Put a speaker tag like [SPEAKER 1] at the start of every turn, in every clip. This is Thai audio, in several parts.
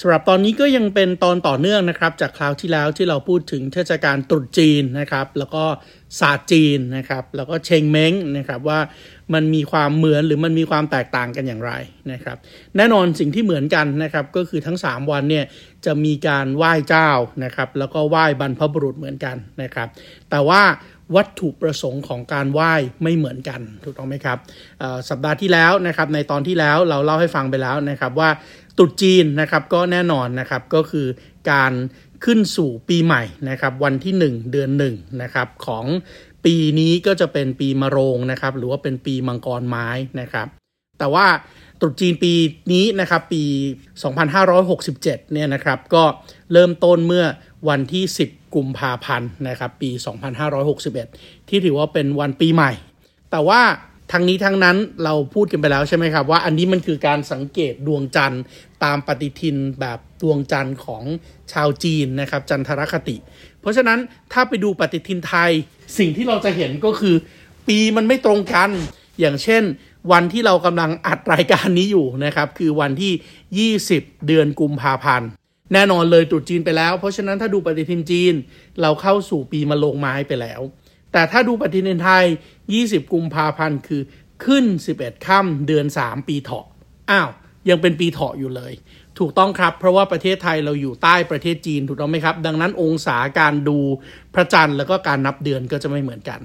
[SPEAKER 1] สำหรับตอนนี้ก็ยังเป็นตอนต่อเนื่องนะครับ จากคราวที่แล้วที่เราพูดถึงเทศกาลตรุษจีนนะครับ แล้วก็ศาสตร์จีนนะครับ แล้วก็เชงเม้งนะครับว่ามันมีความเหมือนหรือมันมีความแตกต่างกันอย่างไรนะครับ แน่นอนสิ่งที่เหมือนกันนะครับ ก็คือทั้ง 3 วันเนี่ยจะมีการไหว้เจ้านะครับ แล้วก็ไหว้บรรพบุรุษเหมือนกันนะครับ แต่ว่าวัตถุประสงค์ของการไหว้ไม่เหมือนกันถูกต้องไหมครับสัปดาห์ที่แล้วนะครับในตอนที่แล้วเราเล่าให้ฟังไปแล้วนะครับว่า ตุดจีนนะครับก็แน่นอนนะครับก็คือการขึ้นสู่ปีใหม่นะครับวันที่ 1 เดือน1นะครับของปีนี้ก็จะเป็นปีมะโรงนะครับหรือว่าเป็นปีมังกรไม้นะครับแต่ว่าตรุษจีนปีนี้นะครับปี 2567 เนี่ยนะครับก็เริ่มต้นเมื่อวันที่ 10 กุมภาพันธ์นะครับปี 2561 ที่ถือว่าเป็นวันปีใหม่ แต่ว่าทั้งนี้ทั้งนั้นเราพูดกันไปแล้วใช่ไหมครับว่าอันนี้มันคือการสังเกตดวงจันทร์ ตามปฏิทินแบบดวงจันทร์ของชาวจีนนะครับ จันทรคติ เพราะฉะนั้นถ้าไปดูปฏิทินไทยสิ่งที่เราจะเห็นก็คือ ปีมันไม่ตรงกัน อย่างเช่น วันที่เรากำลังอัดรายการนี้อยู่นะครับ คือวันที่ 20 เดือนกุมภาพันธ์แน่นอนเลยตรุษจีนไปแล้ว เพราะฉะนั้นถ้าดูปฏิทินจีน เราเข้าสู่ปีมะโรงไม้ไปแล้ว แต่ถ้าดูปฏิทินไทย 20 กุมภาพันธ์คือขึ้น 11 ค่ำเดือน 3 ปีเถาะอ้าว ยังเป็นปีเถาะอยู่เลย ถูกต้องครับ เพราะว่าประเทศไทยเราอยู่ใต้ประเทศจีนถูกต้องไหมครับ ดังนั้นองศาการดูพระจันทร์แล้วก็การนับเดือนก็จะไม่เหมือนกัน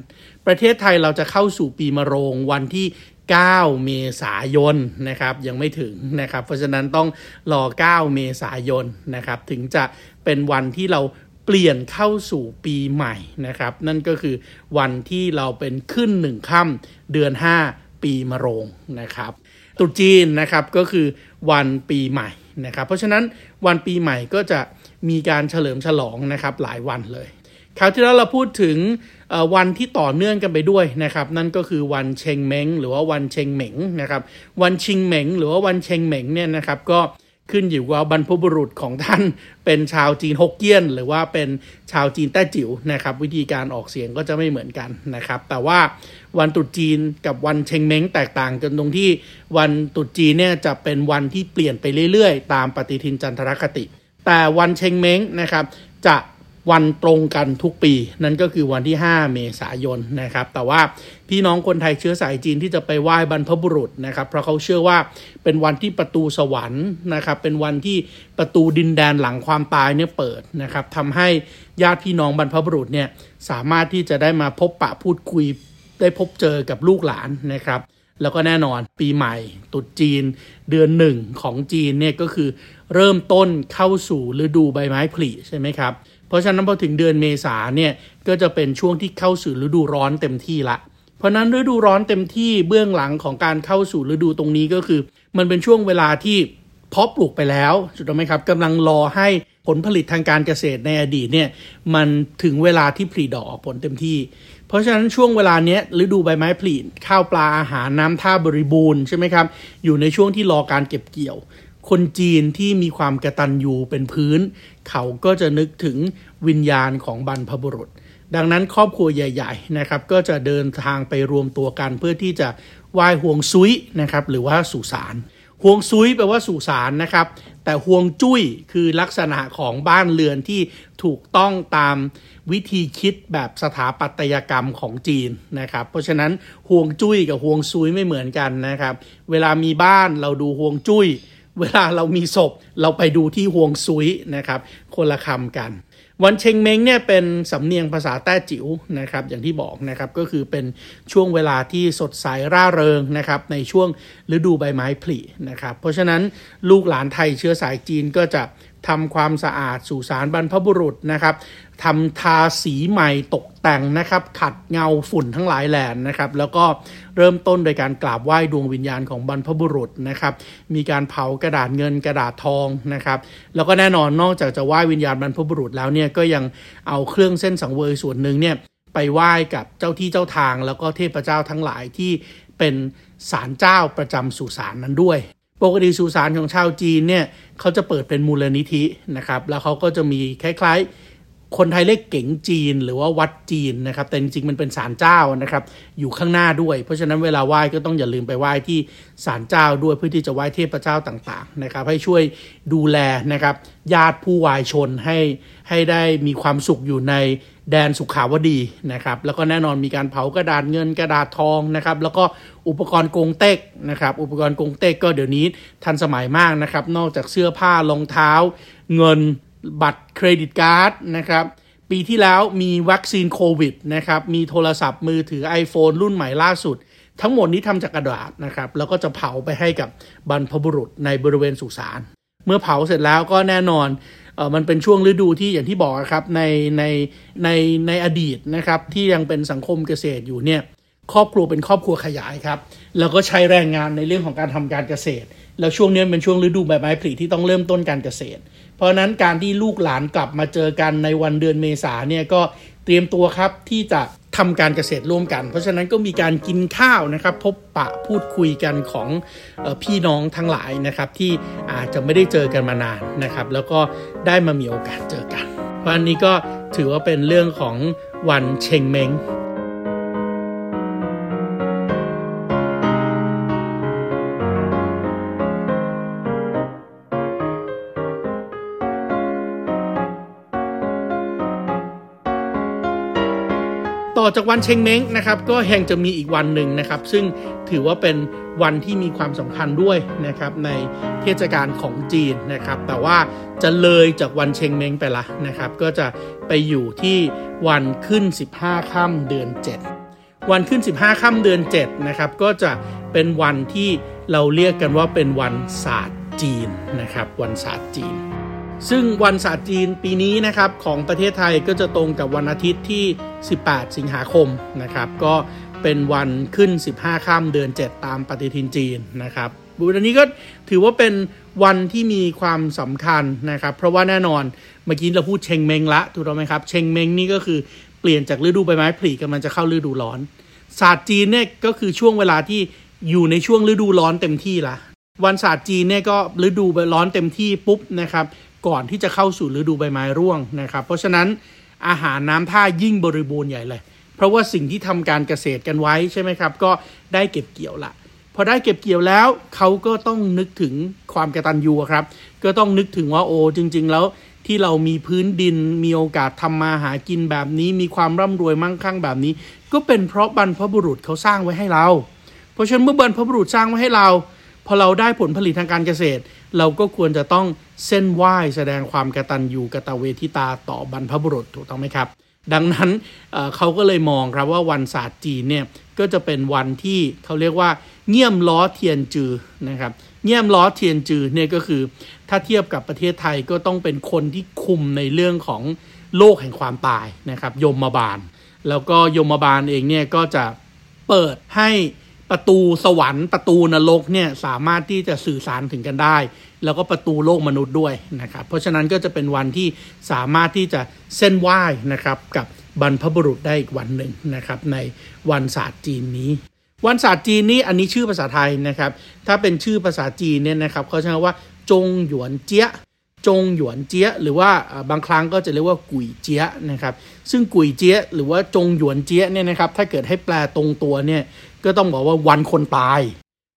[SPEAKER 1] ประเทศไทยเราจะเข้าสู่ปีมะโรงวันที่ 9 เมษายนนะครับยังไม่ถึงนะครับ เพราะฉะนั้นต้องรอ 9 เมษายนนะครับถึงจะเป็นวันที่เราเปลี่ยนเข้าสู่ปีใหม่นะครับ นั่นก็คือวันที่เราเป็นขึ้นหนึ่งค่ำเดือน 5 ปีมะโรงนะครับ ตุจีนนะครับก็คือวันปีใหม่นะครับ เพราะฉะนั้นวันปีใหม่ก็จะมีการเฉลิมฉลองนะครับหลายวันเลยคราวที่แล้วเราพูดถึงวันที่ต่อเนื่องกันไปด้วยนะครับ นั่นก็คือวันเชงเม้งหรือว่าวันเชงเหม็งนะครับ วันชิงเหม็งหรือว่าวันเชงเหม็งเนี่ยนะครับก็ ขึ้นอยู่ว่าบรรพบุรุษของท่านเป็นชาวจีนฮกเกี้ยน หรือว่าเป็นชาวจีนแต้จิ๋วนะครับ วิธีการออกเสียงก็จะไม่เหมือนกันนะครับ แต่ว่าวันตรุษจีนกับวันเชงเม้งแตกต่างกันตรงที่วันตรุษจีนเนี่ยจะเป็นวันที่เปลี่ยนไปเรื่อยๆ ตามปฏิทินจันทรคติ แต่วันเชงเม้งนะครับจะ วันตรงกันทุกปี นั่นก็คือวันที่ 5 เมษายนนะครับ แต่ว่าพี่น้องคนไทยเชื้อสายจีนที่จะไปไหว้บรรพบุรุษนะครับ เพราะเขาเชื่อว่าเป็นวันที่ประตูสวรรค์นะครับ เป็นวันที่ประตูดินแดนหลังความตายเนี่ยเปิดนะครับทำให้ญาติพี่น้องบรรพบุรุษเนี่ยสามารถที่จะได้มาพบปะพูดคุยได้พบเจอกับลูกหลานนะครับแล้วก็แน่นอนปีใหม่ตุดจีนเดือนหนึ่งของจีนเนี่ยก็คือเริ่มต้นเข้าสู่ฤดูใบไม้ผลิใช่ไหมครับ เพราะฉะนั้นพอถึงเดือนเมษาเนี่ยก็จะเป็นช่วงที่เข้าสู่ฤดูร้อนเต็มที่ละ เพราะนั้นฤดูร้อนเต็มที่เบื้องหลังของการเข้าสู่ฤดูตรงนี้ก็คือ มันเป็นช่วงเวลาที่เพาะปลูกไปแล้วถูกไหมครับกำลังรอให้ผลผลิตทางการเกษตรในอดีตเนี่ยมันถึงเวลาที่ผลิดอกผลเต็มที่ เพราะฉะนั้นช่วงเวลาเนี้ยฤดูใบไม้ผลิข้าวปลาอาหารน้ำท่าบริบูรณ์ใช่ไหมครับอยู่ในช่วงที่รอการเก็บเกี่ยว คนจีนที่มีความกระตันยูเป็นพื้น เขาก็จะนึกถึงวิญญาณของบรรพบุรุษ ดังนั้นครอบครัวใหญ่ ๆ นะครับ ก็จะเดินทางไปรวมตัวกันเพื่อที่จะไหว้ห่วงซุยนะครับ หรือว่าสุสานห่วงซุยแปลว่าสุสานนะครับ แต่ห่วงจุ้ยคือลักษณะของบ้านเรือนที่ถูกต้องตามวิธีคิดแบบสถาปัตยกรรมของจีนนะครับ เพราะฉะนั้นห่วงจุ้ยกับห่วงซุยไม่เหมือนกันนะครับ เวลามีบ้านเราดูห่วงจุ้ย เวลาเรามีศพเราไปดูที่ห่วงซุยนะครับ คนละคำกัน วันเชงเม้งเนี่ยเป็นสำเนียงภาษาแต้จิ๋วนะครับอย่างที่บอกนะครับก็คือเป็นช่วงเวลาที่สดใสร่าเริงนะครับในช่วงฤดูใบไม้ผลินะครับ เพราะฉะนั้นลูกหลานไทยเชื้อสายจีนก็จะ ทำความสะอาดสุสานบรรพบุรุษนะครับทำทาสีใหม่ตกแต่งนะครับ ขัดเงาฝุ่นทั้งหลายแหล่นะครับ แล้วก็เริ่มต้นโดยการกราบไหว้ดวงวิญญาณของบรรพบุรุษนะครับ มีการเผากระดาษเงินกระดาษทองนะครับ แล้วก็แน่นอนนอกจากจะไหว้วิญญาณบรรพบุรุษแล้วเนี่ยก็ยังเอาเครื่องเส้นสังเวยส่วนหนึ่งเนี่ยไปไหว้กับเจ้าที่เจ้าทาง แล้วก็เทพเจ้าทั้งหลายที่เป็นศาลเจ้าประจำสุสานนั้นด้วย ปกติสุสานของชาวจีนเนี่ยเขาจะเปิดเป็นมูลนิธินะครับ แล้วเขาก็จะมีคล้ายๆ คนไทยเรียกเก๋งจีนหรือว่าวัดจีนนะครับ แต่จริงๆมันเป็นศาลเจ้านะครับ อยู่ข้างหน้าด้วย เพราะฉะนั้นเวลาไหว้ก็ต้องอย่าลืมไปไหว้ที่ศาลเจ้าด้วยเพื่อที่จะไหว้เทพเจ้าต่างๆนะครับ ให้ช่วยดูแลนะครับ ญาติผู้วายชนให้ให้ได้มีความสุขอยู่ในแดนสุขาวดีนะครับ แล้วก็แน่นอนมีการเผากระดาษเงินกระดาษทองนะครับ แล้วก็อุปกรณ์กงเต็กนะครับ อุปกรณ์กงเต็กก็เดี๋ยวนี้ทันสมัยมากนะครับ นอกจากเสื้อผ้ารองเท้าเงิน บัตรเครดิตการ์ดนะครับ ปีที่แล้วมีวัคซีนโควิดนะครับ มีโทรศัพท์มือถือ iPhone รุ่นใหม่ล่าสุด ทั้งหมดนี้ทำจากกระดาษนะครับ แล้วก็จะเผาไปให้กับบรรพบุรุษในบริเวณสุสาน เมื่อเผาเสร็จแล้วก็แน่นอนออมันเป็นช่วงฤดูที่อย่างที่บอกครับในในในในอดีตนะครับที่ยังเป็นสังคมเกษตรอยู่เนี่ยครอบครัวเป็นครอบครัวขยายครับ แล้วก็ใช้แรงงานในเรื่องของการทำการเกษตร แล้วช่วงนี้เป็นช่วงฤดูใบไม้ผลิที่ต้องเริ่มต้นการเกษตร เพราะนั้นการที่ลูกหลานกลับมาเจอกันในวันเดือนเมษาเนี่ยก็เตรียมตัวครับที่จะทำการเกษตรร่วมกัน เพราะฉะนั้นก็มีการกินข้าวนะครับ พบปะพูดคุยกันของออพี่น้องทั้งหลายนะครับ ที่อาจจะไม่ได้เจอกันมานานนะครับ แล้วก็ได้มามีโอกาสเจอกันเพราะอันนี้ก็ถือว่าเป็นเรื่องของวันเชงเม้ง ต่อจากวันเชงเม้งนะครับก็แห่งจะมีอีกวันหนึ่งนะครับ ซึ่งถือว่าเป็นวันที่มีความสำคัญด้วยนะครับในเทศกาลของจีนนะครับ แต่ว่าจะเลยจากวันเชงเม้งไปละนะครับ ก็จะไปอยู่ที่วันขึ้น 15ค่ำเดือน 7 วันขึ้น 15ค่ำเดือน7นะครับก็จะเป็นวันที่เราเรียกกันว่าเป็นวันศาสตร์จีนนะครับ วันศาสตร์จีน ซึ่งวันศาสตร์จีนปีนี้นะครับของประเทศไทยก็จะตรงกับวันอาทิตย์ที่ 18 สิงหาคมนะครับ ก็เป็นวันขึ้น 15ค่ำเดือน 7 ตามปฏิทินจีนนะครับวันนี้ก็ถือว่าเป็นวันที่มีความสำคัญนะครับ เพราะว่าแน่นอนเมื่อกี้เราพูดเชงเมงละถูกต้องไหมครับ เชงเมงนี่ก็คือเปลี่ยนจากฤดูใบไม้ผลิกำลังจะเข้าฤดูร้อน ศาสตร์จีนเนี่ยก็คือช่วงเวลาที่อยู่ในช่วงฤดูร้อนเต็มที่ละวันศาสตร์จีนเนี่ยก็ฤดูร้อนเต็มที่ปุ๊บนะครับ ก่อนที่จะเข้าสู่ฤดูใบไม้ร่วงนะครับ เพราะฉะนั้นอาหารน้ำท่ายิ่งบริบูรณ์ใหญ่เลย เพราะว่าสิ่งที่ทำการเกษตรกันไว้ใช่ไหมครับ ก็ได้เก็บเกี่ยวละพอได้เก็บเกี่ยวแล้วเขาก็ต้องนึกถึงความกระตัญญูครับ ก็ต้องนึกถึงว่าโอ้จริง ๆ แล้วที่เรามีพื้นดินมีโอกาสทำมาหากินแบบนี้ มีความร่ำรวยมั่งคั่งแบบนี้ ก็เป็นเพราะบรรพบุรุษเขาสร้างไว้ให้เรา เพราะฉะนั้นเมื่อบรรพบุรุษสร้างไว้ให้เรา พอเราได้ผลผลิตทางการเกษตร เราก็ควรจะต้องเส้นไหว้แสดงความกตัญญูกตเวทิตาต่อบรรพบุรุษถูกต้องไหมครับ ดังนั้นเเขาก็เลยมองครับว่าวันศาสตร์จีนเนี่ยก็จะเป็นวันที่เขาเรียกว่าเงี่ยมล้อเทียนจือนะครับเงี่ยมล้อเทียนจือเนี่ยก็คือ ถ้าเทียบกับประเทศไทยก็ต้องเป็นคนที่คุมในเรื่องของโลกแห่งความตายนะครับยมบาล แล้วก็ยมบาลเองเนี่ยก็จะเปิดให้ ประตูสวรรค์ประตูนรกเนี่ยสามารถที่จะสื่อสารถึงกันได้ แล้วก็ประตูโลกมนุษย์ด้วยนะครับ เพราะฉะนั้นก็จะเป็นวันที่สามารถที่จะเส้นไหว้นะครับกับบรรพบุรุษได้อีกวันหนึ่งนะครับ ในวันศาสตร์จีนนี้วันศาสตร์จีนนี้อันนี้ชื่อภาษาไทยนะครับ ถ้าเป็นชื่อภาษาจีนเนี่ยนะครับเขาใช้คำว่า จงหยวนเจี้ยจงหยวนเจี้ยหรือว่าบางครั้งก็จะเรียกว่ากุยเจี้ยนะครับ ซึ่งกุยเจี้ยหรือว่าจงหยวนเจี้ยเนี่ยนะครับ ถ้าเกิดให้แปลตรงตัวเนี่ย ก็ต้องบอกว่าวันคนตาย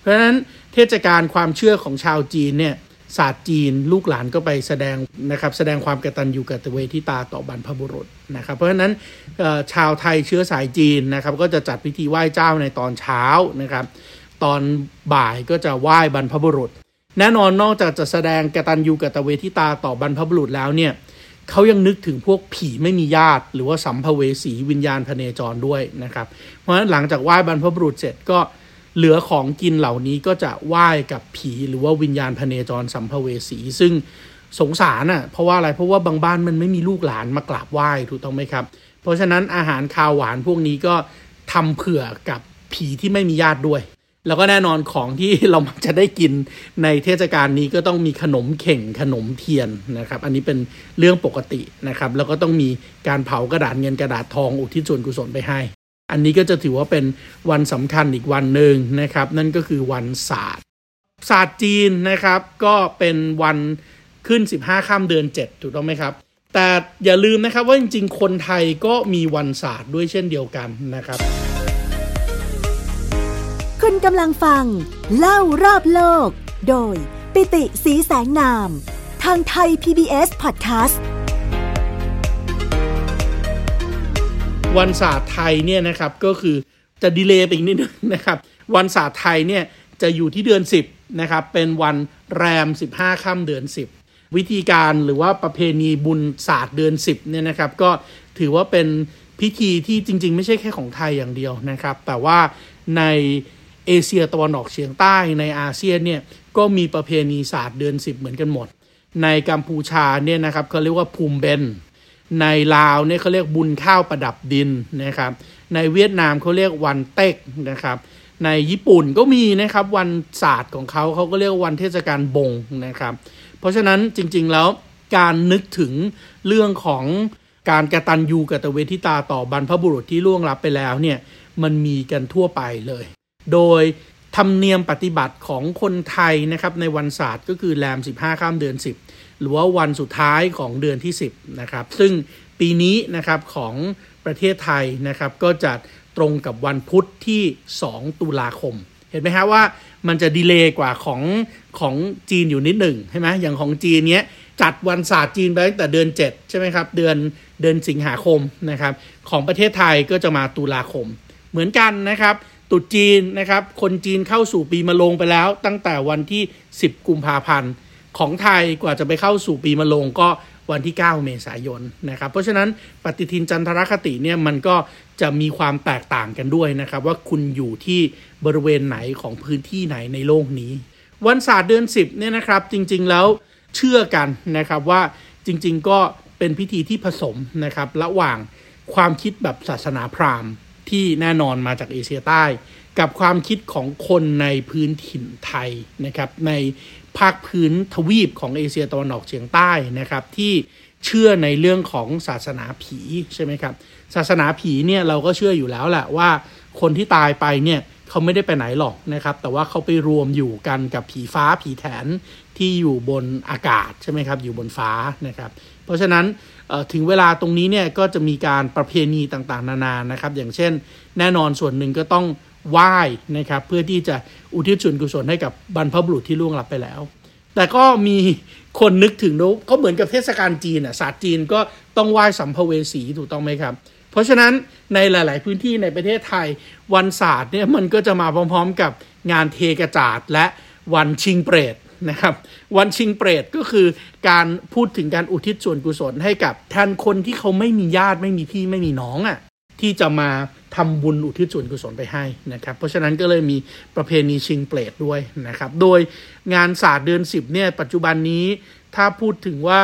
[SPEAKER 1] เพราะฉะนั้นเทศกาลความเชื่อของชาวจีนเนี่ยศาสตร์จีนลูกหลานก็ไปแสดงนะครับแสดงความกตัญญูกตเวทิตาต่อบรรพบุรุษนะครับเพราะฉะนั้นชาวไทยเชื้อสายจีนนะครับก็จะจัดพิธีไหว้เจ้าในตอนเช้านะครับตอนบ่ายก็จะไหว้บรรพบุรุษ แน่นอนนอกจากจะแสดงกตัญญูกตเวทิตาต่อบรรพบุรุษแล้วเนี่ย เขายังนึกถึงพวกผีไม่มีญาติ หรือว่าสัมภเวสีวิญญาณพเนจรด้วยนะครับ เพราะฉะนั้นหลังจากไหว้บรรพบุรุษเสร็จก็เหลือของกินเหล่านี้ก็จะไหว้กับผีหรือว่าวิญญาณพเนจรสัมภเวสี ซึ่งสงสารอะเพราะว่าอะไรเพราะว่าบางบ้านมันไม่มีลูกหลานมากราบไหว้ถูกต้องไหมครับ เพราะฉะนั้นอาหารคาวหวานพวกนี้ก็ทำเผื่อกับผีที่ไม่มีญาติด้วย แล้วก็แน่นอนของที่เรามักจะได้กินในเทศกาลนี้ก็ต้องมีขนมเข่งขนมเทียนนะครับ อันนี้เป็นเรื่องปกตินะครับ แล้วก็ต้องมีการเผากระดาษเงินกระดาษทองอุทิศส่วนกุศลไปให้ อันนี้ก็จะถือว่าเป็นวันสำคัญอีกวันหนึ่งนะครับ นั่นก็คือวันศาสตร์ศาสตร์จีนนะครับ ก็เป็นวันขึ้น 15ค่ำเดือน 7 ถูกต้องไหมครับ แต่อย่าลืมนะครับว่าจริงๆ คนไทยก็มีวันศาสตร์ด้วยเช่นเดียวกันนะครับ
[SPEAKER 2] ณกำลังฟัง เล่ารอบโลก โดย ปิติสีแสงนาม ทางไทย PBS Podcast
[SPEAKER 1] วันศาสตร์ไทยเนี่ยนะครับก็คือจะดีเลย์ไปอีกนิดนึงนะครับ วันศาสตร์ไทยเนี่ยจะอยู่ที่เดือน 10นะครับเป็นวันแรม 15ค่ำเดือน 10 วิธีการหรือว่าประเพณีบุญศาสตร์เดือน 10เนี่ยนะครับก็ถือว่าเป็นพิธีที่จริง ๆ ไม่ใช่แค่ของไทยอย่างเดียวนะครับ แต่ว่าใน เอเชียตะวันออกเฉียงใต้ในอาเซียนเนี่ยก็มีประเพณีศาสตร์เดือน 10 เหมือนกันหมด ในกัมพูชาเนี่ยนะครับเขาเรียกว่าภูมิเบนในลาวเนี่ยเขาเรียกบุญข้าวประดับดินนะครับ ในเวียดนามเขาเรียกวันเต็กนะครับ ในญี่ปุ่นก็มีนะครับวันศาสตร์ของเขาเขาก็เรียกวันเทศกาลบงนะครับ เพราะฉะนั้นจริงๆแล้วการนึกถึงเรื่องของการกระตันยูกตเวทิตาต่อบรรพบุรุษที่ล่วงลับไปแล้วเนี่ยมันมีกันทั่วไปเลย โดยธรรมเนียมปฏิบัติของคนไทยนะครับในวันศาสตร์ก็คือแรม 15 ข้ามเดือน 10 หรือว่าวันสุดท้ายของเดือนที่ 10นะครับซึ่งปีนี้นะครับของประเทศไทยนะครับก็จะตรงกับวันพุธที่ 2 ตุลาคม เห็นไหมฮะว่ามันจะดีเลย์กว่าของของจีนอยู่นิดหนึ่งใช่ไหมอย่างของจีนเนี้ยจัดวันศาสตร์จีนไปตั้งแต่เดือน 7 ใช่ไหมครับ เดือนเดือนสิงหาคมนะครับของประเทศไทยก็จะมาตุลาคม เหมือนกันนะครับ ตุจีนนะครับ คนจีนเข้าสู่ปีมะโรงไปแล้ว ตั้งแต่วันที่ 10 กุมภาพันธ์ ของไทยกว่าจะไปเข้าสู่ปีมะโรงก็วันที่ 9 เมษายนนะครับ เพราะฉะนั้นปฏิทินจันทรคติเนี่ยมันก็จะมีความแตกต่างกันด้วยนะครับ ว่าคุณอยู่ที่บริเวณไหนของพื้นที่ไหนในโลกนี้ วันศาสตร์เดือน 10เนี่ยนะครับ จริงๆแล้วเชื่อกันนะครับว่าจริง ๆ ก็เป็นพิธีที่ผสมนะครับระหว่างความคิดแบบศาสนาพราหมณ์ ที่แน่นอนมาจากเอเชียใต้ กับความคิดของคนในพื้นถิ่นไทยนะครับ ในภาคพื้นทวีปของเอเชียตะวันออกเฉียงใต้นะครับ ที่เชื่อในเรื่องของศาสนาผีใช่ไหมครับ ศาสนาผีเนี่ยเราก็เชื่ออยู่แล้วแหละว่าคนที่ตายไปเนี่ยเขาไม่ได้ไปไหนหรอกนะครับ แต่ว่าเขาไปรวมอยู่กันกับผีฟ้าผีแถนที่อยู่บนอากาศใช่ไหมครับ อยู่บนฟ้านะครับ เพราะฉะนั้น ถึงเวลาตรงนี้เนี่ยก็จะมีการประเพณีต่างๆ นานานะครับ อย่างเช่น แน่นอนส่วนหนึ่งก็ต้องไหว้นะครับ เพื่อที่จะอุทิศส่วนกุศลให้กับบรรพบุรุษที่ล่วงลับไปแล้ว แต่ก็มีคนนึกถึงก็เหมือนกับเทศกาลจีนอะศาสตร์จีนก็ต้องไหว้สัมภเวสีถูกต้องไหมครับ เพราะฉะนั้นในหลาย ๆ พื้นที่ในประเทศไทยวันศาสตร์เนี่ยมันก็จะมาพร้อม ๆ กับงานเทกระจาดและวันชิงเปรต นะครับ วันชิงเปรตก็คือการพูดถึงการอุทิศส่วนกุศลให้กับแทนคนที่เขาไม่มีญาติไม่มีพี่ไม่มีน้องอะ่ะที่จะมาทำบุญอุทิศส่วนกุศลไปให้นะครับ เพราะฉะนั้นก็เลยมีประเพณีชิงเปรตด้วยนะครับ โดยงานศาสตร์เดือน10เนี่ยปัจจุบันนี้ถ้าพูดถึงว่า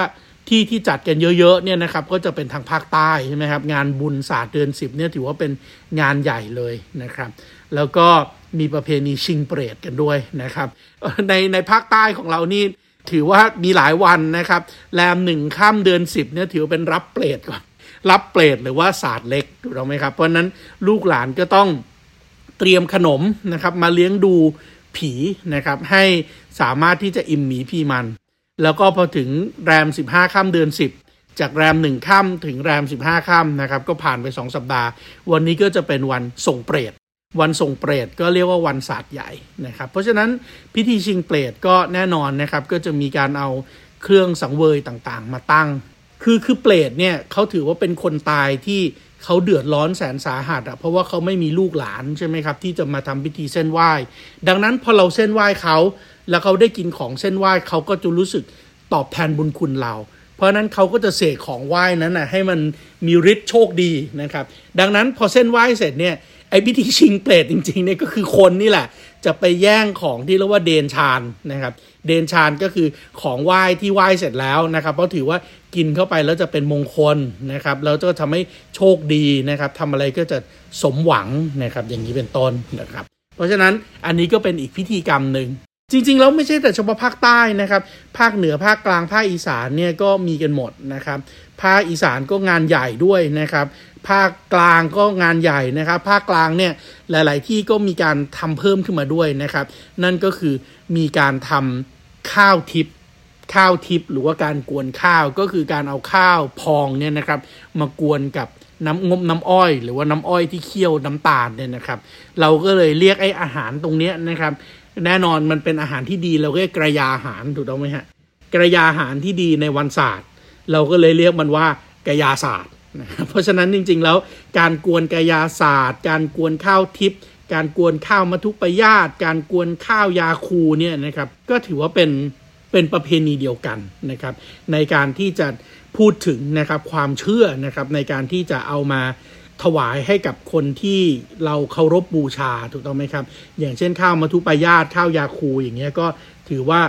[SPEAKER 1] ที่ที่จัดกันเยอะๆเนี่ยนะครับก็จะเป็นทางภาคใต้ใช่ไหมครับงานบุญศาสตร์เดือน10เนี่ยถือว่าเป็นงานใหญ่เลยนะครับ แล้วก็ มีประเพณีชิงเปรตกันด้วยนะครับ ในในภาคใต้ของเรานี่ถือว่ามีหลายวันนะครับแรมหนึ่งข้ามเดือนสิบเนี่ยถือเป็นรับเปรตก่อนรับเปรตหรือว่าศาสตร์เล็กถูกต้องไหมครับ เพราะนั้นลูกหลานก็ต้องเตรียมขนมนะครับ มาเลี้ยงดูผีนะครับ ให้สามารถที่จะอิ่มหมีพี่มัน แล้วก็พอถึงแรมสิบห้าข้ามเดือนสิบจากแรมหนึ่งค่ำถึงแรมสิบห้าค่ำนะครับ ก็ผ่านไปสองสัปดาห์ วันนี้ก็จะเป็นวันส่งเปรต วันส่งเปรตก็เรียกว่าวันศาสตร์ใหญ่นะครับ เพราะฉะนั้นพิธีชิงเปรตก็แน่นอนนะครับ ก็จะมีการเอาเครื่องสังเวยต่างๆ มาตั้ง คือคือเปรตเนี่ยเขาถือว่าเป็นคนตายที่เขาเดือดร้อนแสนสาหัสอะเพราะว่าเขาไม่มีลูกหลานใช่ไหมครับ ที่จะมาทำพิธีเส้นไหว้ ดังนั้นพอเราเส้นไหว้เขา แล้วเขาได้กินของเส้นไหว้เขาก็จะรู้สึกตอบแทนบุญคุณเรา เพราะนั้นเขาก็จะเสกของไหว้นั้นนะให้มันมีฤทธิ์โชคดีนะครับ ดังนั้นพอเส้นไหว้เสร็จเนี่ย ไอ้พิธีชิงเปรตจริงๆเนี่ยก็คือคนนี่แหละ จะไปแย่งของที่เรียกว่าเดนชานนะครับ เดนชานก็คือของไหว้ที่ไหว้เสร็จแล้วนะครับ เพราะถือว่ากินเข้าไปแล้วจะเป็นมงคลนะครับ แล้วจะทำให้โชคดีนะครับทำอะไรก็จะสมหวังนะครับ อย่างนี้เป็นต้นนะครับ เพราะฉะนั้นอันนี้ก็เป็นอีกพิธีกรรมหนึ่งจริงๆแล้วไม่ใช่แต่เฉพาะภาคใต้นะครับ ภาคเหนือภาคกลางภาคอีสานเนี่ยก็มีกันหมดนะครับ ภาคอีสานก็งานใหญ่ด้วยนะครับ ภาคกลางก็งานใหญ่นะครับ ภาคกลางเนี่ยหลาย ๆ ที่ก็มีการทำเพิ่มขึ้นมาด้วยนะครับ นั่นก็คือมีการทำข้าวทิพย์ข้าวทิพย์หรือว่าการกวนข้าวก็คือการเอาข้าวพองเนี่ยนะครับ มากวนกับน้ำงมน้ำอ้อย หรือว่าน้ำอ้อยที่เคี่ยวน้ำตาลเนี่ยนะครับ เราก็เลยเรียกไอ้อาหารตรงเนี้ยนะครับ แน่นอนมันเป็นอาหารที่ดีเราเรียกกระยาอาหารถูกต้องไหมฮะกระยาอาหารที่ดีในวันศาสตร์ เราก็เลยเรียกมันว่ากระยาศาสตร์เพราะฉะนั้นจริง ๆ แล้วการกวนกระยาศาสตร์ การกวนข้าวทิพย์การกวนข้าวมัทุปยาตการกวนข้าวยาคูเนี่ยนะครับก็ถือว่าเป็นเป็นประเพณีเดียวกันนะครับ ในการที่จะพูดถึงนะครับความเชื่อนะครับในการที่จะเอามาถวายให้กับคนที่เราเคารพบูชาถูกต้องไหมครับ อย่างเช่นข้าวมัทุปยาตข้าวยาคูอย่างเงี้ยก็ถือว่า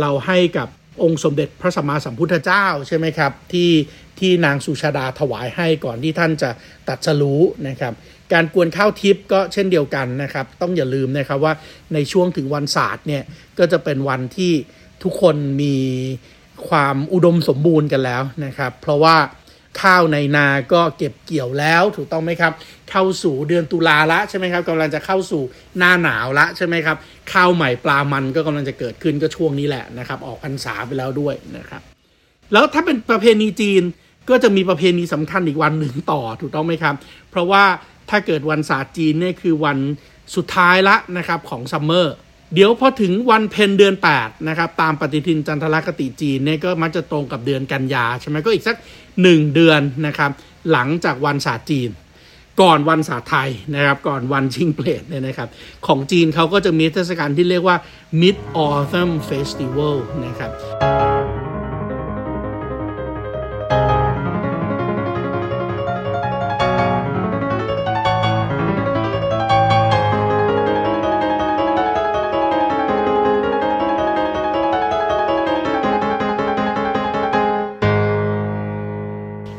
[SPEAKER 1] เราให้กับ องค์สมเด็จพระสัมมาสัมพุทธเจ้าใช่ไหมครับที่ที่นางสุชาดาถวายให้ก่อนที่ท่านจะตัดสรู้นะครับ การกวนข้าวทิพย์ก็เช่นเดียวกันนะครับ ต้องอย่าลืมนะครับว่าในช่วงถึงวันศาสตร์เนี่ยก็จะเป็นวันที่ทุกคนมีความอุดมสมบูรณ์กันแล้วนะครับ เพราะว่าข้าวในนาก็เก็บเกี่ยวแล้วถูกต้องไหมครับ เข้าสู่เดือนตุลาละใช่ไหมครับกำลังจะเข้าสู่หน้าหนาวละใช่ไหมครับข้าวใหม่ปลามันก็กำลังจะเกิดขึ้นก็ช่วงนี้แหละนะครับออกพรรษาไปแล้วด้วยนะครับ แล้วถ้าเป็นประเพณีจีนก็จะมีประเพณีสำคัญอีกวันหนึ่งต่อถูกต้องไหมครับ เพราะว่าถ้าเกิดวันศาสตร์จีนเนี่ยคือวันสุดท้ายละนะครับของ summer เดี๋ยวพอถึงวันเพ็ญเดือน8นะครับตามปฏิทินจันทรคติจีนเนี่ยก็มักจะตรงกับเดือนกันยาใช่ไหมก็อีกสัก 1 เดือนนะครับหลังจากวันศาสตร์จีน ก่อนวันศาสตร์ไทยนะครับก่อนวันชิงเพลทเนี่ยนะครับของจีนเขาก็จะมีเทศกาลที่เรียกว่า Mid Autumn Festival นะครับ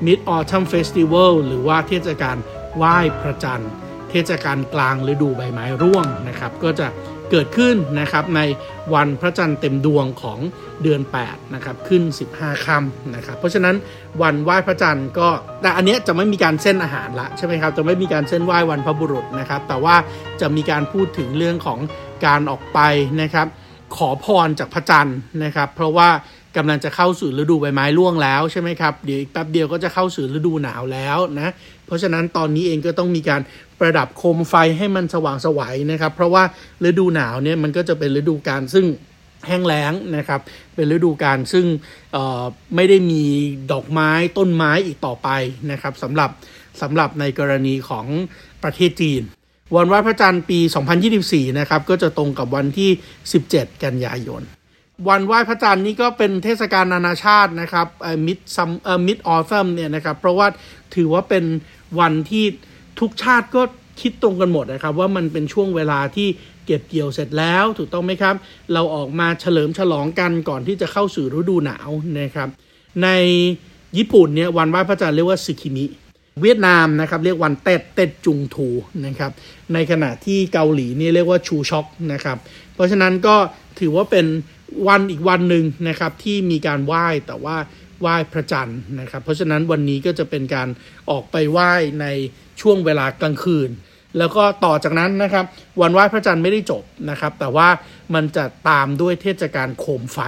[SPEAKER 1] Mid Autumn Festival หรือว่าเทศกาล ไหว้พระจันทร์เทศกาลกลางฤดูใบไม้ร่วงนะครับก็จะเกิดขึ้นนะครับในวันพระจันทร์เต็มดวงของเดือน8นะครับขึ้น 15ค่ำนะครับเพราะฉะนั้นวันไหว้พระจันทร์ก็แต่อันเนี้ยจะไม่มีการเส้นอาหารละใช่ไหมครับจะไม่มีการเส้นไหว้วันพระบุรุษนะครับแต่ว่าจะมีการพูดถึงเรื่องของการออกไปนะครับขอพรจากพระจันทร์นะครับเพราะว่ากำลังจะเข้าสู่ฤดูใบไม้ร่วงแล้วใช่ไหมครับเดี๋ยวอีกแป๊บเดียวก็จะเข้าสู่ฤดูหนาวแล้วนะ เพราะฉะนั้นตอนนี้เองก็ต้องมีการประดับโคมไฟให้มันสว่างสวัยนะครับ เพราะว่าฤดูหนาวเนี่ยมันก็จะเป็นฤดูการซึ่งแห้งแล้งนะครับ เป็นฤดูการซึ่งไม่ได้มีดอกไม้ต้นไม้อีกต่อไปนะครับสำหรับสำหรับในกรณีของประเทศจีน วันไหว้พระจันทร์ปี 2024 นะครับ ก็จะตรงกับวันที่ 17 กันยายน วันไหว้พระจันทร์นี่ก็เป็นเทศกาลนานาชาตินะครับ mid-sum mid-autumn เนี่ยนะครับ เพราะว่าถือว่าเป็นวันที่ทุกชาติก็คิดตรงกันหมดนะครับ ว่ามันเป็นช่วงเวลาที่เก็บเกี่ยวเสร็จแล้วถูกต้องไหมครับ เราออกมาเฉลิมฉลองกันก่อนที่จะเข้าสู่ฤดูหนาวนะครับ ในญี่ปุ่นเนี่ยวันไหว้พระจันทร์เรียกว่าสึคิมิเวียดนามนะครับเรียกวันเต็ดเต็ดจุงทูนะครับในขณะที่เกาหลีนี่เรียกว่าชูช็อกนะครับเพราะฉะนั้นก็ถือว่าเป็น วันอีกวันหนึ่งนะครับที่มีการไหว้แต่ว่าไหว้พระจันทร์นะครับ เพราะฉะนั้นวันนี้ก็จะเป็นการออกไปไหว้ในช่วงเวลากลางคืน แล้วก็ต่อจากนั้นนะครับ วันไหว้พระจันทร์ไม่ได้จบนะครับ แต่ว่ามันจะตามด้วยเทศกาลโคมไฟ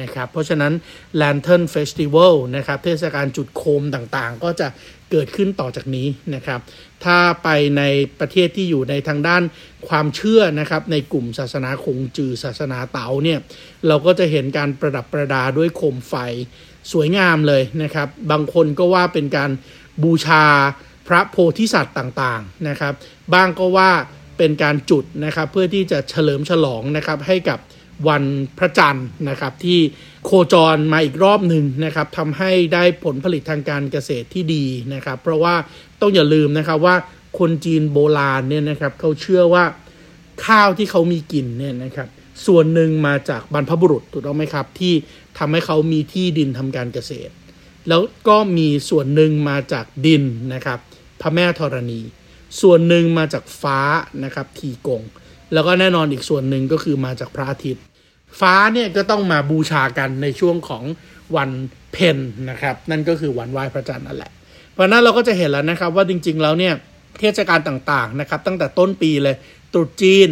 [SPEAKER 1] นะครับเพราะฉะนั้น Lantern Festival นะครับเทศกาลจุดโคมต่างๆ ก็จะเกิดขึ้นต่อจากนี้นะครับ ถ้าไปในประเทศที่อยู่ในทางด้านความเชื่อนะครับ ในกลุ่มศาสนาคงจือศาสนาเต๋าเนี่ย เราก็จะเห็นการประดับประดาด้วยโคมไฟสวยงามเลยนะครับ บางคนก็ว่าเป็นการบูชาพระโพธิสัตว์ต่างๆนะครับ บ้างก็ว่าเป็นการจุดนะครับ เพื่อที่จะเฉลิมฉลองนะครับให้กับ วันพระจันทร์นะครับ ที่โคจรมาอีกรอบหนึ่งนะครับทำให้ได้ผลผลิตทางการเกษตรที่ดีนะครับ เพราะว่าต้องอย่าลืมนะครับว่าคนจีนโบราณเนี่ยนะครับเขาเชื่อว่าข้าวที่เขามีกินเนี่ยนะครับส่วนหนึ่งมาจากบรรพบุรุษถูกต้องไหมครับ ที่ทำให้เขามีที่ดินทำการเกษตร แล้วก็มีส่วนหนึ่งมาจากดินนะครับพระแม่ธรณี ส่วนหนึ่งมาจากฟ้านะครับทีกง แล้วก็แน่นอนอีกส่วนหนึ่งก็คือมาจากพระอาทิตย์ ฟ้าเนี่ยก็ต้องมาบูชากันในช่วงของวันเพ็ญนะครับ นั่นก็คือวันไหว้พระจันทร์นั่นแหละ เพราะนั้นเราก็จะเห็นแล้วนะครับว่าจริง ๆ แล้วเนี่ยเทศกาลต่างๆนะครับ ตั้งแต่ต้นปีเลยตรุษจีน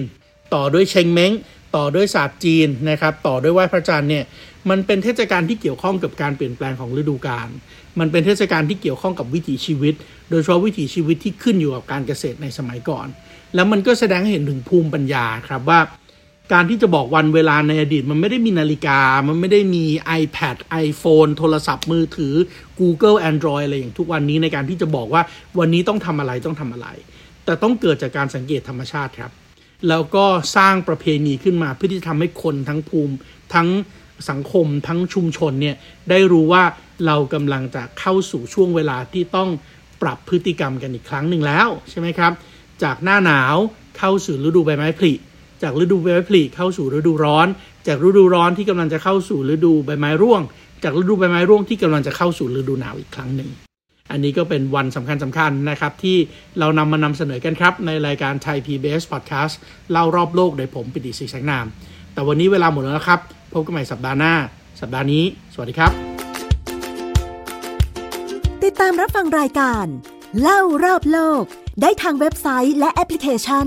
[SPEAKER 1] ต่อด้วยเชงเม้งต่อด้วยศาสตร์จีนนะครับ ต่อด้วยไหว้พระจันทร์เนี่ยมันเป็นเทศกาลที่เกี่ยวข้องกับการเปลี่ยนแปลงของฤดูกาล มันเป็นเทศกาลที่เกี่ยวข้องกับวิถีชีวิต โดยเฉพาะวิถีชีวิตที่ขึ้นอยู่กับการเกษตรในสมัยก่อน แล้วมันก็แสดงให้เห็นถึงภูมิปัญญาครับว่า การที่จะบอกวันเวลาในอดีต มันไม่ได้มีนาฬิกา มันไม่ได้มี iPad iPhone โทรศัพท์มือถือ Google Android อะไรอย่างทุกวันนี้ในการที่จะบอกว่าวันนี้ต้องทำอะไรต้องทำอะไร แต่ต้องเกิดจากการสังเกตธรรมชาติครับ แล้วก็สร้างประเพณีขึ้นมาเพื่อที่จะทำให้คนทั้งภูมิ ทั้งสังคมทั้งชุมชนเนี่ยได้รู้ว่าเรากำลังจะเข้าสู่ช่วงเวลาที่ต้องปรับพฤติกรรมกันอีกครั้งหนึ่งแล้วใช่ไหมครับ จากหน้าหนาวเข้าสู่ฤดูใบไม้ผลิ จากฤดูใบไม้ผลิเข้าสู่ฤดูร้อน จากฤดูร้อนที่กำลังจะเข้าสู่ฤดูใบไม้ร่วง จากฤดูใบไม้ร่วงที่กำลังจะเข้าสู่ฤดูหนาวอีกครั้งหนึ่ง อันนี้ก็เป็นวันสำคัญสำคัญนะครับ ที่เรานำมานำเสนอกันครับ ในรายการไทย PBS Podcast เล่ารอบโลกโดยผมปิติศรีแสงนาม แต่วันนี้เวลาหมดแล้วครับ พบกันใหม่สัปดาห์หน้า สัปดาห์นี้ สวัสดีครับ
[SPEAKER 2] ติดตามรับฟังรายการ เล่ารอบโลก ได้ทางเว็บไซต์และแอปพลิเคชัน